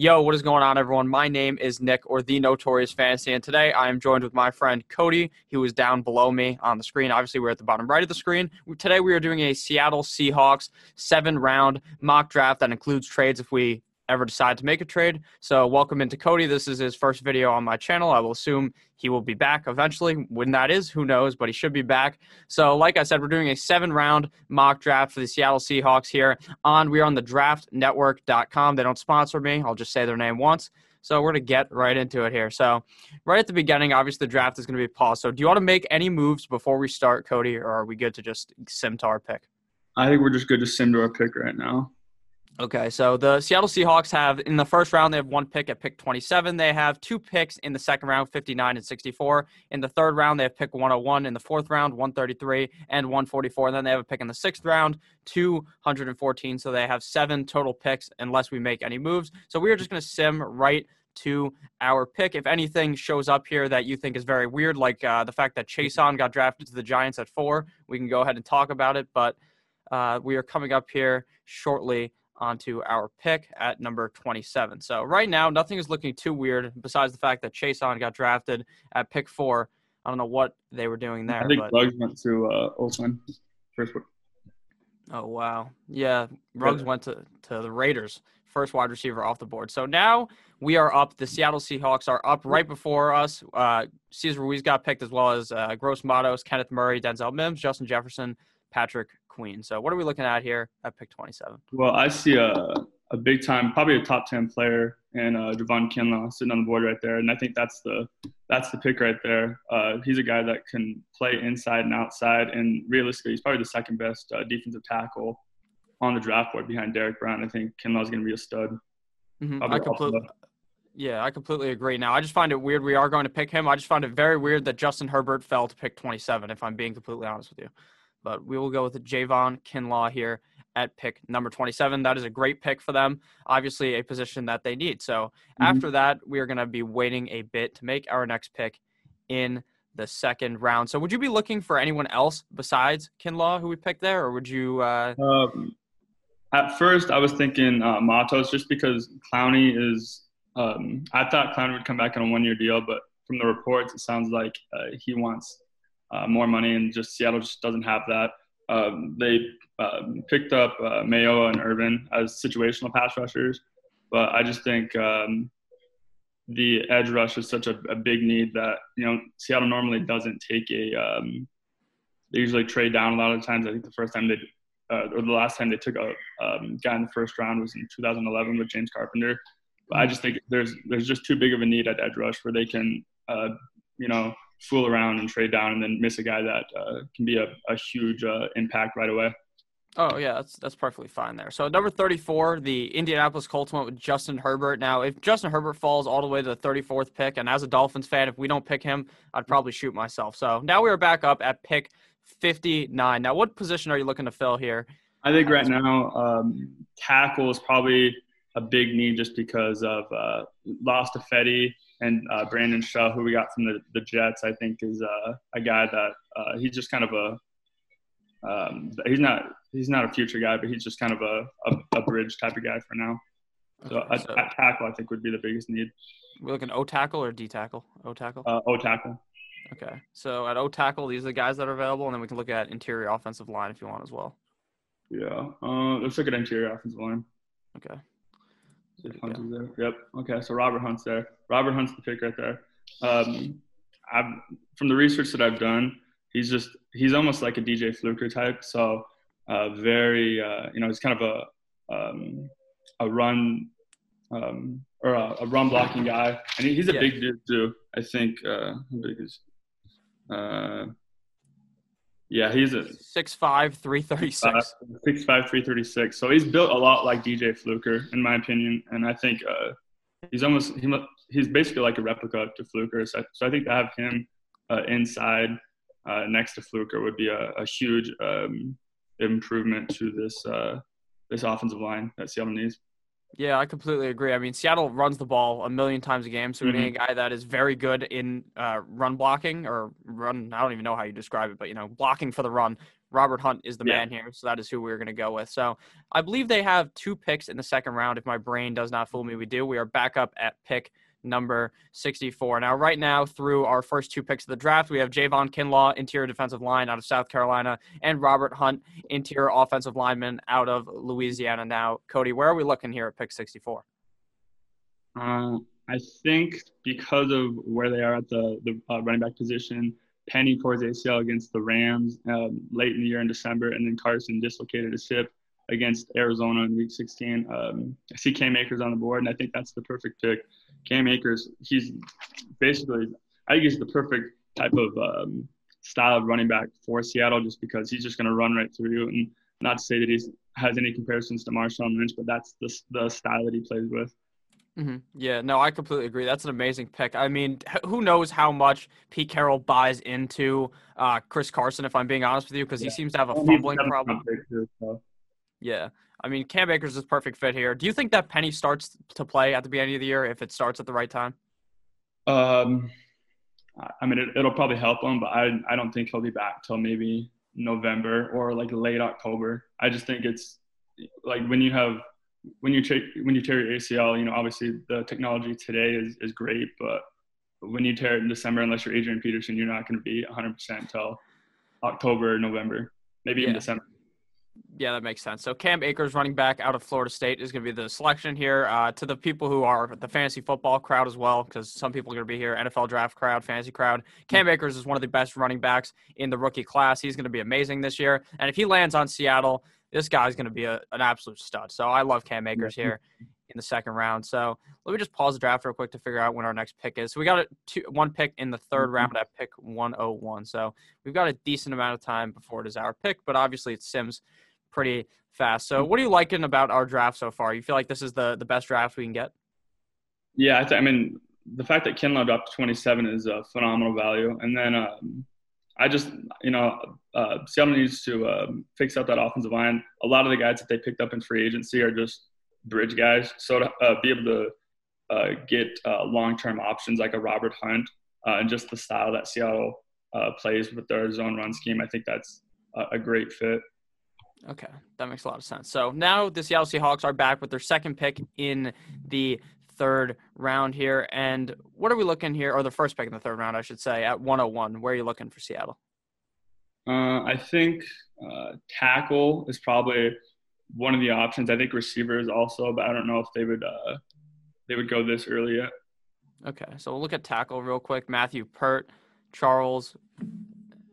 Yo, what is going on, everyone? My name is Nick, or the Notorious Fantasy, and today I am joined with my friend Cody, who is down below me on the screen. Obviously, we're at the bottom right of the screen. Today, we are doing a Seattle Seahawks seven-round mock draft that includes trades if we ever decide to make a trade. So, welcome into Cody. This is his first video on my channel. I will assume he will be back eventually. When that is, who knows, but he should be back. So, like I said, we're doing a seven round mock draft for the Seattle Seahawks here on we are on the draftnetwork.com. They don't sponsor me. I'll just say their name once. So we're going to get right into it here. So, right at the beginning, obviously the draft is going to be paused. So, do you want to make any moves before we start, Cody, or are we good to just sim to our pick? I think we're just good to sim to our pick right now. Okay, so the Seattle Seahawks have in the first round they have one pick at pick 27. They have two picks in the second round, 59 and 64. In the third round they have pick 101. In the fourth round, 133 and 144. And then they have a pick in the sixth round, 214. So they have seven total picks unless we make any moves. So we are just going to sim right to our pick. If anything shows up here that you think is very weird, like uh, the fact that Chaisson got drafted to the Giants at four, we can go ahead and talk about it. But uh, we are coming up here shortly onto our pick at number 27. So right now, nothing is looking too weird besides the fact that Chaisson got drafted at pick four. I don't know what they were doing there. I think but... Ruggs went to uh, Oakland first. Oh wow, yeah, Ruggs yeah. went to to the Raiders, first wide receiver off the board. So now we are up. The Seattle Seahawks are up right before us. Uh, Cesar Ruiz got picked as well as uh, Gross Matos, Kenneth Murray, Denzel Mims, Justin Jefferson, Patrick Queen. So what are we looking at here at pick 27? Well, I see a, a big time, probably a top 10 player and uh, Javon Kinlaw sitting on the board right there. And I think that's the, that's the pick right there. Uh, he's a guy that can play inside and outside. And realistically, he's probably the second best uh, defensive tackle on the draft board behind Derrick Brown. I think Kinlaw's going to be a stud. Mm-hmm. I completely, yeah, I completely agree. Now, I just find it weird we are going to pick him. I just find it very weird that Justin Herbert fell to pick 27, if I'm being completely honest with you but we will go with Javon Kinlaw here at pick number 27. That is a great pick for them. Obviously, a position that they need. So mm-hmm. after that, we are going to be waiting a bit to make our next pick in the second round. So would you be looking for anyone else besides Kinlaw who we picked there, or would you? Uh... Um, at first, I was thinking uh, Matos just because Clowney is. Um, I thought Clowney would come back on a one-year deal, but from the reports, it sounds like uh, he wants uh, more money, and just Seattle just doesn't have that. Um, they uh, picked up uh, Mayowa and Irvin as situational pass rushers, but I just think um, the edge rush is such a, a, big need that you know Seattle normally doesn't take a. Um, they usually trade down a lot of times. I think the first time they, uh, or the last time they took a um, guy in the first round was in 2011 with James Carpenter. But I just think there's there's just too big of a need at edge rush where they can, uh, you know, fool around and trade down and then miss a guy that uh, can be a, a huge uh, impact right away. Oh yeah, that's that's perfectly fine there. So number thirty-four, the Indianapolis Colts went with Justin Herbert. Now, if Justin Herbert falls all the way to the thirty-fourth pick, and as a Dolphins fan, if we don't pick him, I'd probably shoot myself. So now we are back up at pick fifty-nine. Now, what position are you looking to fill here? I think right now um, tackle is probably a big need just because of uh, lost Ifedi and uh, Brandon Shell, who we got from the, the Jets, I think is uh, a guy that uh, he's just kind of a um, he's not he's not a future guy, but he's just kind of a, a, a bridge type of guy for now. So, okay, so a, tackle, I think, would be the biggest need. We're looking O tackle or D tackle? O tackle. Uh, o tackle. Okay, so at O tackle, these are the guys that are available, and then we can look at interior offensive line if you want as well. Yeah, uh, let's look at interior offensive line. Okay. Hunt is there. Yep. Okay, so Robert Hunt's there. Robert Hunt's the pick right there. Um, I've, from the research that I've done, he's just he's almost like a DJ Fluker type. So uh, very, uh, you know, he's kind of a um, a run um, or a, a, run blocking guy, and he, he's a yeah. big dude too. I think uh, how big is uh, yeah, he's a six five three thirty six. Uh, six five three thirty six. So he's built a lot like DJ Fluker, in my opinion, and I think uh, he's almost he, he's basically like a replica to Fluker. So, so I think to have him uh, inside uh, next to Fluker would be a, a huge um, improvement to this uh, this offensive line that Seattle needs. Yeah, I completely agree. I mean, Seattle runs the ball a million times a game, so we mm-hmm. need a guy that is very good in uh, run blocking or run. I don't even know how you describe it, but you know, blocking for the run Robert Hunt is the Yeah. man here, so that is who we're going to go with. So I believe they have two picks in the second round. If my brain does not fool me, we do. We are back up at pick number 64. Now, right now, through our first two picks of the draft, we have Javon Kinlaw, interior defensive line out of South Carolina, and Robert Hunt, interior offensive lineman out of Louisiana. Now, Cody, where are we looking here at pick 64? Uh, I think because of where they are at the, the uh, running back position, Penny his ACL against the Rams um, late in the year in December, and then Carson dislocated his hip against Arizona in Week 16. Um, I see Cam Akers on the board, and I think that's the perfect pick. Cam Akers, he's basically, I think he's the perfect type of um, style of running back for Seattle, just because he's just going to run right through you. And not to say that he has any comparisons to Marshawn Lynch, but that's the the style that he plays with. hmm Yeah, no, I completely agree. That's an amazing pick. I mean, who knows how much Pete Carroll buys into uh, Chris Carson, if I'm being honest with you, because he seems to have a fumbling problem. too, so. Yeah. I mean, Cam Akers is perfect fit here. Do you think that Penny starts to play at the beginning of the year if it starts at the right time? Um, I- mean, it, it'll probably help him, but I I don't think he'll be back till maybe November or like late October. I just think it's like when you have when you take when you tear your ACL, you know, obviously the technology today is is great, but when you tear it in December, unless you're Adrian Peterson, you're not going to be 100% until October, November, maybe even Yeah. December. Yeah, that makes sense. So Cam Akers, running back out of Florida State, is going to be the selection here. Uh, to the people who are the fantasy football crowd as well, because some people are going to be here, NFL draft crowd, fantasy crowd. Cam Akers is one of the best running backs in the rookie class. He's going to be amazing this year. And if he lands on Seattle, this guy's going to be a, an absolute stud. So I love Cam Akers here in the second round. So let me just pause the draft real quick to figure out when our next pick is. So we got a two, one pick in the 3rd Mhm. round at pick 101. So we've got a decent amount of time before it is our pick, but obviously it's sims pretty fast. So what are you liking about our draft so far? You feel like this is the the best draft we can get? Yeah, I, th- I mean, the fact that Kinlaw dropped to 27 is a phenomenal value. And then um, I just, you know, uh, Seattle needs to um, fix up that offensive line. A lot of the guys that they picked up in free agency are just bridge guys. So to uh, be able to uh, get uh, long-term options like a Robert Hunt uh, and just the style that Seattle uh, plays with their zone run scheme, I think that's a, a great fit. Okay, that makes a lot of sense. So now the Seattle Seahawks are back with their second pick in the third round here. And what are we looking here, or the first pick in the third round, I should say, at 101? Where are you looking for Seattle? Uh, I think uh, tackle is probably one of the options. I think receivers also, but I don't know if they would uh, they would go this early yet. Okay, so we'll look at tackle real quick. Matthew Peart, Charles,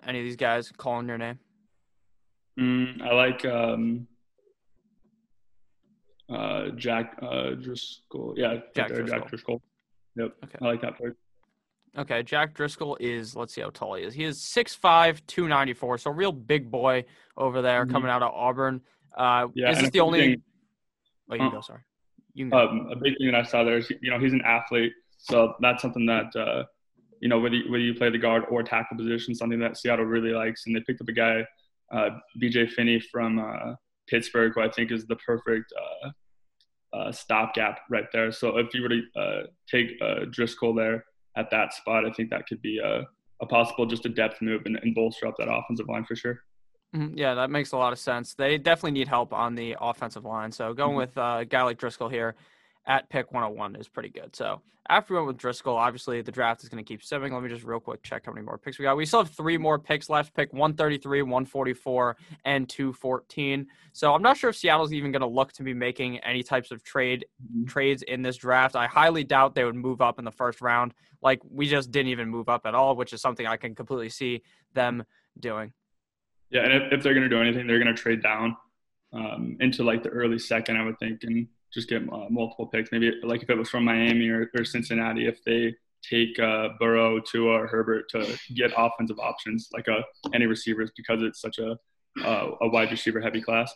any of these guys calling your name? Mm, I like um, uh, Jack uh, Driscoll. Yeah, Jack there, Driscoll. Jack Driscoll. Yep, Okay. I like that part. Okay, Jack Driscoll is, let's see how tall he is. He is 6'5, 294, so real big boy over there Mhm. coming out of Auburn. Uh, Yeah, is this the only. thing- Oh, you can uh, go, sorry. You can go. um, a big thing that I saw there is, you know, he's an athlete, so that's something that, uh, you know, whether you, whether you play the guard or tackle position, something that Seattle really likes, and they picked up a guy, B.J. Finney from uh, Pittsburgh, who I think is the perfect uh, uh, stopgap right there. So if you were to uh, take uh, Driscoll there at that spot, I think that could be a, a possible just a depth move and, and bolster up that offensive line for sure. Mhm, Yeah, that makes a lot of sense. They definitely need help on the offensive line. So going Mhm. with uh, a guy like Driscoll here at pick 101 is pretty good. So after we went with Driscoll, obviously the draft is going to keep simming. Let me just real quick check how many more picks we got. We still have three more picks left pick 133, 144, and 214. So I'm not sure if Seattle's even going to look to be making any types of trade trades in this draft. I highly doubt they would move up in the first round. Like we just didn't even move up at all, which is something I can completely see them doing. Yeah, and if, if they're going to do anything, they're going to trade down um, into like the early second, I would think, and just get uh, multiple picks. Maybe like if it was from Miami or, or Cincinnati, if they take uh, Burrow, Tua, or Herbert to get offensive options like uh, any receivers because it's such a uh, a wide receiver heavy class.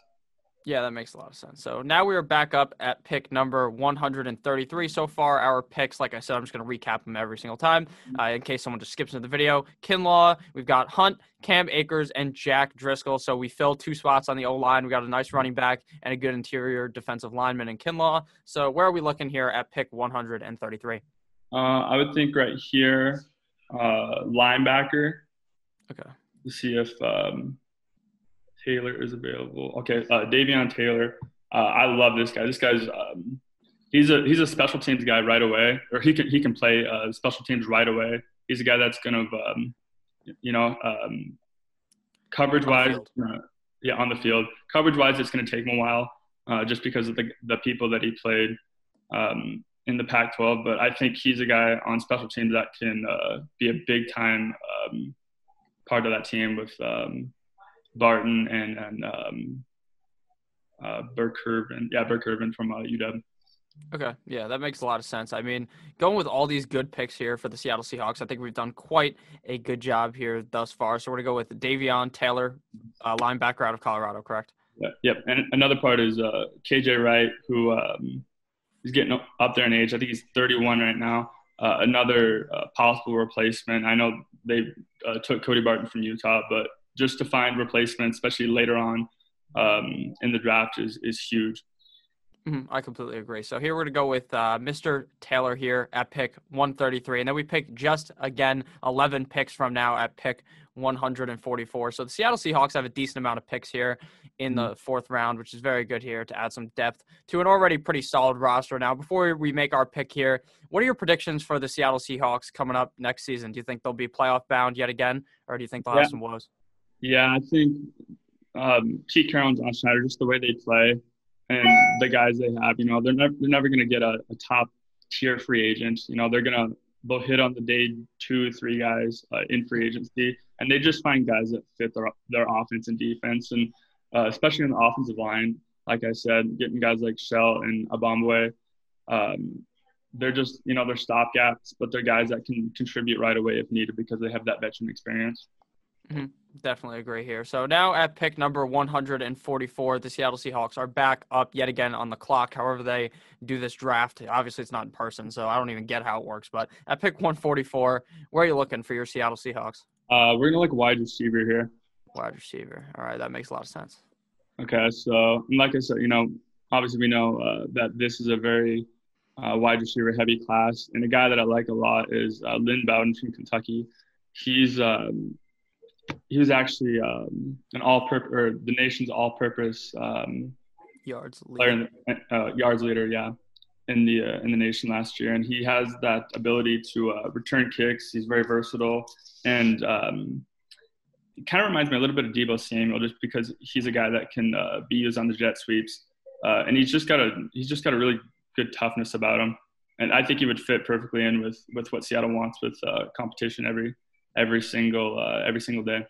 Yeah, that makes a lot of sense. So now we are back up at pick number 133 so far. Our picks, like I said, I'm just going to recap them every single time uh, in case someone just skips into the video. Kinlaw, we've got Hunt, Cam Akers, and Jack Driscoll. So we filled two spots on the O line. We got a nice running back and a good interior defensive lineman in Kinlaw. So where are we looking here at pick 133? Uh, I would think right here, uh, linebacker, Okay. to see if um, Taylor is available. Okay, uh, Davion Taylor. Uh, I love this guy. This guy's um, he's a he's a special teams guy right away, or he can he can play uh, special teams right away. He's a guy that's gonna, um, you know, um, coverage wise, uh, yeah, on the field. Coverage wise, it's gonna take him a while, uh, just because of the the people that he played um, in the Pac-12. But I think he's a guy on special teams that can uh, be a big time um, part of that team with um, Barton and and um, uh, Burr-Kirven. Yeah, Burr-Kirven from uh, UW. Okay, yeah, that makes a lot of sense. I mean, going with all these good picks here for the Seattle Seahawks, I think we've done quite a good job here thus far. So we're gonna go with Davion Taylor, uh, linebacker out of Colorado, correct? Yeah, yep. And another part is uh, KJ Wright, who um, is getting up there in age. I think he's 31 right now. Uh, another uh, possible replacement. I know they uh, took Cody Barton from Utah, but just to find replacements, especially later on um, in the draft, is is huge. Mm-hmm. I completely agree. So here we're going to go with uh, Mr. Taylor here at pick 133. And then we pick just again 11 picks from now at pick 144. So the Seattle Seahawks have a decent amount of picks here in the mm-hmm. fourth round, which is very good here to add some depth to an already pretty solid roster. Now, before we make our pick here, what are your predictions for the Seattle Seahawks coming up next season? Do you think they'll be playoff bound yet again, or do you think they'll yeah. have some woes? Yeah, I think um, Pete Carroll and John Schneider, just the way they play and the guys they have, you know, they're never they're never going to get a, a, top tier free agent. You know, they're gonna they'll hit on the day two, three guys uh, in free agency, and they just find guys that fit their their offense and defense, and uh, especially in the offensive line. Like I said, getting guys like Shell and Ogbuehi, um, they're just you know they're stopgaps, but they're guys that can contribute right away if needed because they have that veteran experience. Mm-hmm. Definitely agree here. So now at pick number 144, the Seattle Seahawks are back up yet again on the clock. However, they do this draft. Obviously, it's not in person, so I don't even get how it works. But at pick 144, where are you looking for your Seattle Seahawks? Uh, we're gonna like wide receiver here. Wide receiver. All right, that makes a lot of sense. Okay, so like I said, you know, obviously we know uh, that this is a very uh, wide receiver heavy class, and a guy that I like a lot is uh, Lynn Bowden from Kentucky. He's um, he was actually um, an all-purpose or the nation's all-purpose um, yards leader. Player, uh, yards leader, yeah, in the uh, in the nation last year, and he has that ability to uh, return kicks. He's very versatile, and um, it kind of reminds me a little bit of Deebo Samuel, just because he's a guy that can uh, be used on the jet sweeps, uh, and he's just got a he's just got a really good toughness about him, and I think he would fit perfectly in with with what Seattle wants with uh, competition every every single uh, every single day.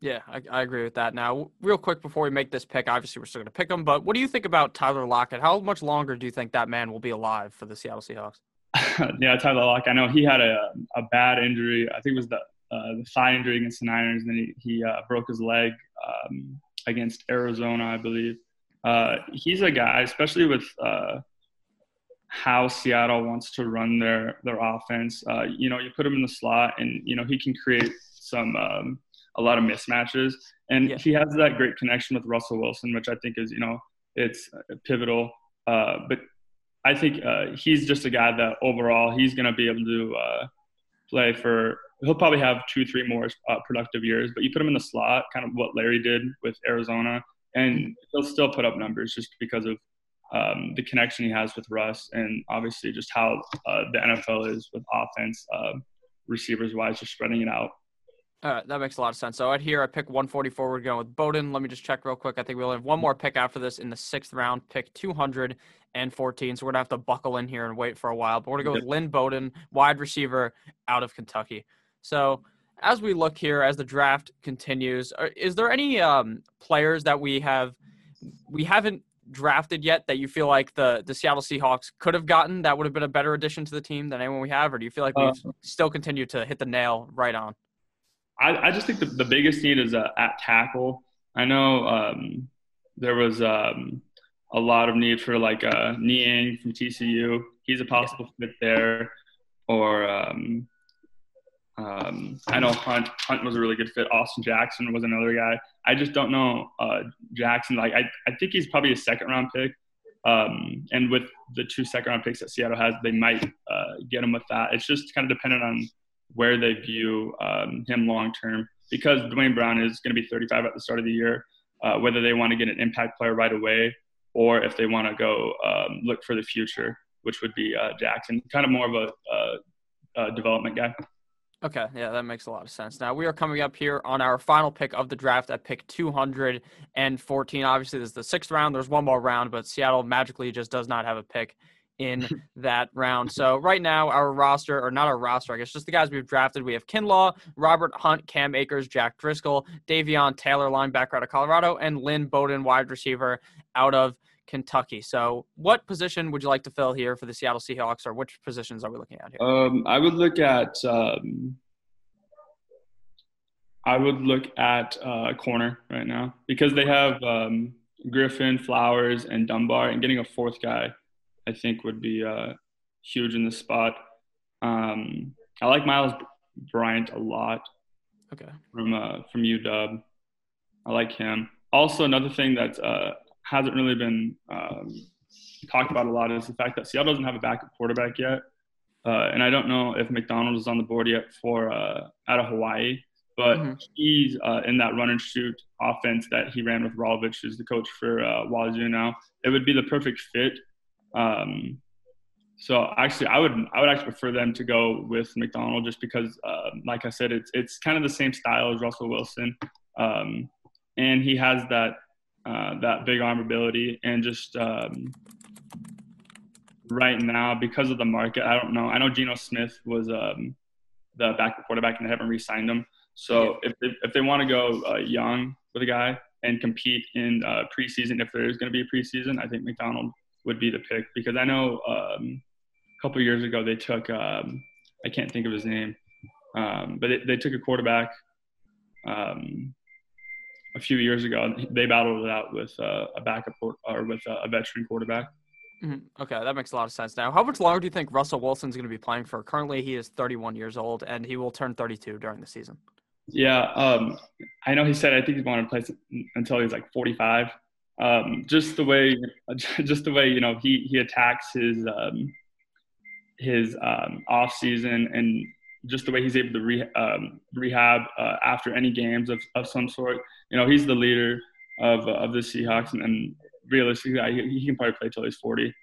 Yeah, I, I, agree with that. Now, real quick before we make this pick, obviously we're still going to pick him, but what do you think about Tyler Lockett? How much longer do you think that man will be alive for the Seattle Seahawks? yeah, Tyler Lockett. I know he had a, a bad injury. I think it was the uh, the thigh injury against the Niners, and then he, he uh, broke his leg um, against Arizona, I believe. Uh, he's a guy, especially with uh, how Seattle wants to run their their offense. Uh, you know, you put him in the slot, and you know he can create some um, a lot of mismatches, and yeah. he has that great connection with Russell Wilson, which I think is you know it's pivotal. Uh, but I think uh, he's just a guy that overall he's going to be able to uh, play for. He'll probably have two, three more uh, productive years, but you put him in the slot, kind of what Larry did with Arizona, and he'll still put up numbers just because of um, the connection he has with Russ, and obviously just how uh, the NFL is with offense, uh, receivers wise, just spreading it out. All right, that makes a lot of sense. So at here, I pick 144. We're going with Bowden. Let me just check real quick. I think we only have one more pick after this in the sixth round, pick 214. So we're gonna have to buckle in here and wait for a while. But we're gonna go with Lynn Bowden, wide receiver out of Kentucky. So as we look here, as the draft continues, is there any um, players that we have we haven't drafted yet that you feel like the the Seattle Seahawks could have gotten that would have been a better addition to the team than anyone we have, or do you feel like we uh, still continue to hit the nail right on? I, I just think the, the biggest need is uh, at tackle. I know um, there was um, a lot of need for like uh, Niang from TCU. He's a possible fit there, or um, um, I know Hunt. Hunt was a really good fit. Austin Jackson was another guy. I just don't know uh, Jackson. Like I, I think he's probably a second round pick. Um, and with the two second round picks that Seattle has, they might uh, get him with that. It's just kind of dependent on where they view um, him long term. Because Duane Brown is going to be 35 at the start of the year, uh, whether they want to get an impact player right away or if they want to go um, look for the future, which would be uh, Jackson, kind of more of a, a, a development guy. Okay, yeah, that makes a lot of sense. Now we are coming up here on our final pick of the draft at pick 214. Obviously, this is the sixth round. There's one more round, but Seattle magically just does not have a pick in that round. So right now, our roster, or not our roster, I guess, just the guys we've drafted. We have Kinlaw, Robert Hunt, Cam Akers, Jack Driscoll, Davion Taylor, linebacker out of Colorado, and Lynn Bowden, wide receiver out of Kentucky. So, what position would you like to fill here for the Seattle Seahawks, or which positions are we looking at here? Um, I would look at. Um, I would look at uh, corner right now because they have um, Griffin, Flowers, and Dunbar, and getting a fourth guy, I think, would be uh, huge in this spot. Um, I like Myles Bryant a lot. Okay. From uh, from UW, I like him. Also, another thing that uh, hasn't really been um, talked about a lot is the fact that Seattle doesn't have a backup quarterback yet. Uh, and I don't know if McDonald is on the board yet for uh, out of Hawaii, but mm-hmm. he's uh, in that run and shoot offense that he ran with Rolovich, who's the coach for uh, Wazoo now. It would be the perfect fit. Um, so actually, I would I would actually prefer them to go with McDonald just because, uh, like I said, it's it's kind of the same style as Russell Wilson, um, and he has that uh, that big arm ability. And just um, right now because of the market i don't know. I know Geno Smith was um, the backup quarterback and they haven't re-signed him. So if they, if they want to go uh, young with a guy and compete in uh, preseason if there is going to be a preseason i think mcdonald would be the pick. Because i know um, a couple years ago they took um, i can't think of his name um, but it, they took a quarterback um, a few years ago. They battled it out with uh, a backup or, with a, veteran quarterback. Mm-hmm. Okay, that makes a lot of sense now. How much longer do you think Russell Wilson's going to be playing for? Currently, he is 31 years old, and he will turn 32 during the season. Yeah, um, I know he said I think he's going to play until he's like 45. Um, just the way, just the way you know he he attacks his um, his um, off season and just the way he's able to re- um, rehab uh, after any games of, of some sort. You know, he's the leader of uh, of the Seahawks, and, and realistically, he, he, can probably play till he's forty.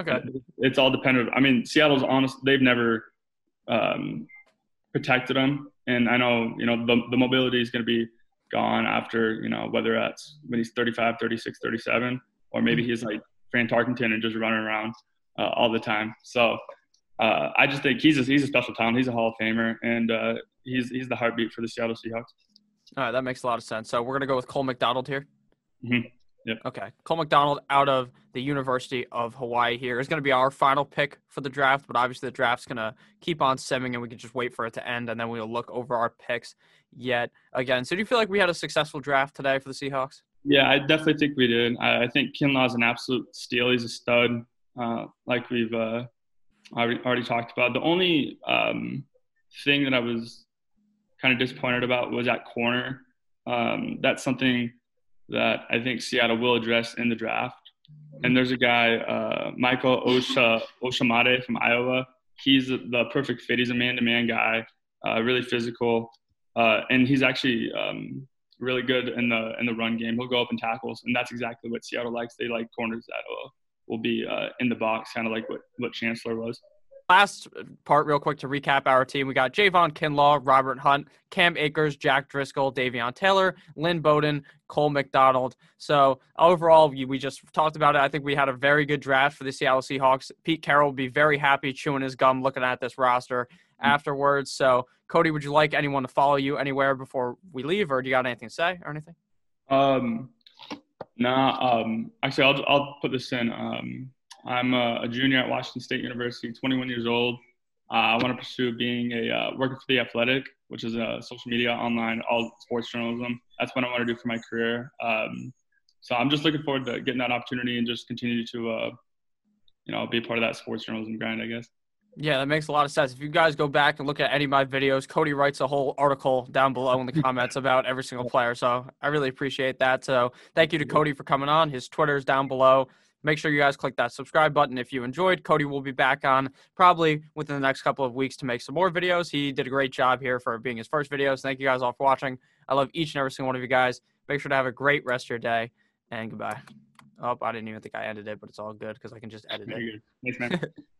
Okay, it's all dependent. I mean, Seattle's honest; they've never um, protected him, and I know you know the the mobility is going to be gone after you know whether that's when he's 35, 36, 37, or maybe mm-hmm. he's like Fran Tarkenton and just running around uh, all the time. So uh, I just think he's a, he's a special talent. He's a Hall of Famer, and uh, he's he's the heartbeat for the Seattle Seahawks. All right, that makes a lot of sense. So we're gonna go with Cole McDonald here. Mm-hmm. Yep. Okay, Cole McDonald out of the University of Hawaii here is going to be our final pick for the draft, but obviously the draft's going to keep on simming, and we can just wait for it to end, and then we'll look over our picks yet again. So do you feel like we had a successful draft today for the Seahawks? Yeah, I definitely think we did. I, I think Kinlaw is an absolute steal. He's a stud, uh, like we've uh, already, already talked about. The only um, thing that I was kind of disappointed about was at corner. Um, that's something that I think Seattle will address in the draft. And there's a guy, uh, Michael Osha, Ojemudia from Iowa. He's the perfect fit. He's a man-to-man guy, uh, really physical, uh, and he's actually um, really good in the in the run game. He'll go up and tackles, and that's exactly what Seattle likes. They like corners that will will be uh, in the box, kind of like what, what Chancellor was. Last part, real quick, to recap our team. We got Javon Kinlaw, Robert Hunt, Cam Akers, Jack Driscoll, Davion Taylor, Lynn Bowden, Cole McDonald. So overall, we, we just talked about it. I think we had a very good draft for the Seattle Seahawks. Pete Carroll will be very happy chewing his gum looking at this roster mm-hmm. afterwards. So, Cody, would you like anyone to follow you anywhere before we leave, or do you got anything to say or anything? Um, Nah, um, actually, I'll, I'll put this in. Um, I'm a, a, junior at Washington State University, 21 years old. Uh, I want to pursue being a uh, working for the Athletic, which is a social media, online, all sports journalism. That's what I want to do for my career. Um, so I'm just looking forward to getting that opportunity and just continue to, uh, you know, be part of that sports journalism grind, I guess. Yeah, that makes a lot of sense. If you guys go back and look at any of my videos, Cody writes a whole article down below in the comments about every single player. So I really appreciate that. So thank you to Cody for coming on. His Twitter is down below. Make sure you guys click that subscribe button if you enjoyed. Cody will be back on probably within the next couple of weeks to make some more videos. He did a great job here for being his first videos. Thank you guys all for watching. I love each and every single one of you guys. Make sure to have a great rest of your day, and goodbye. Oh, I didn't even think I ended it, but it's all good because I can just edit it. Good. Thanks, man.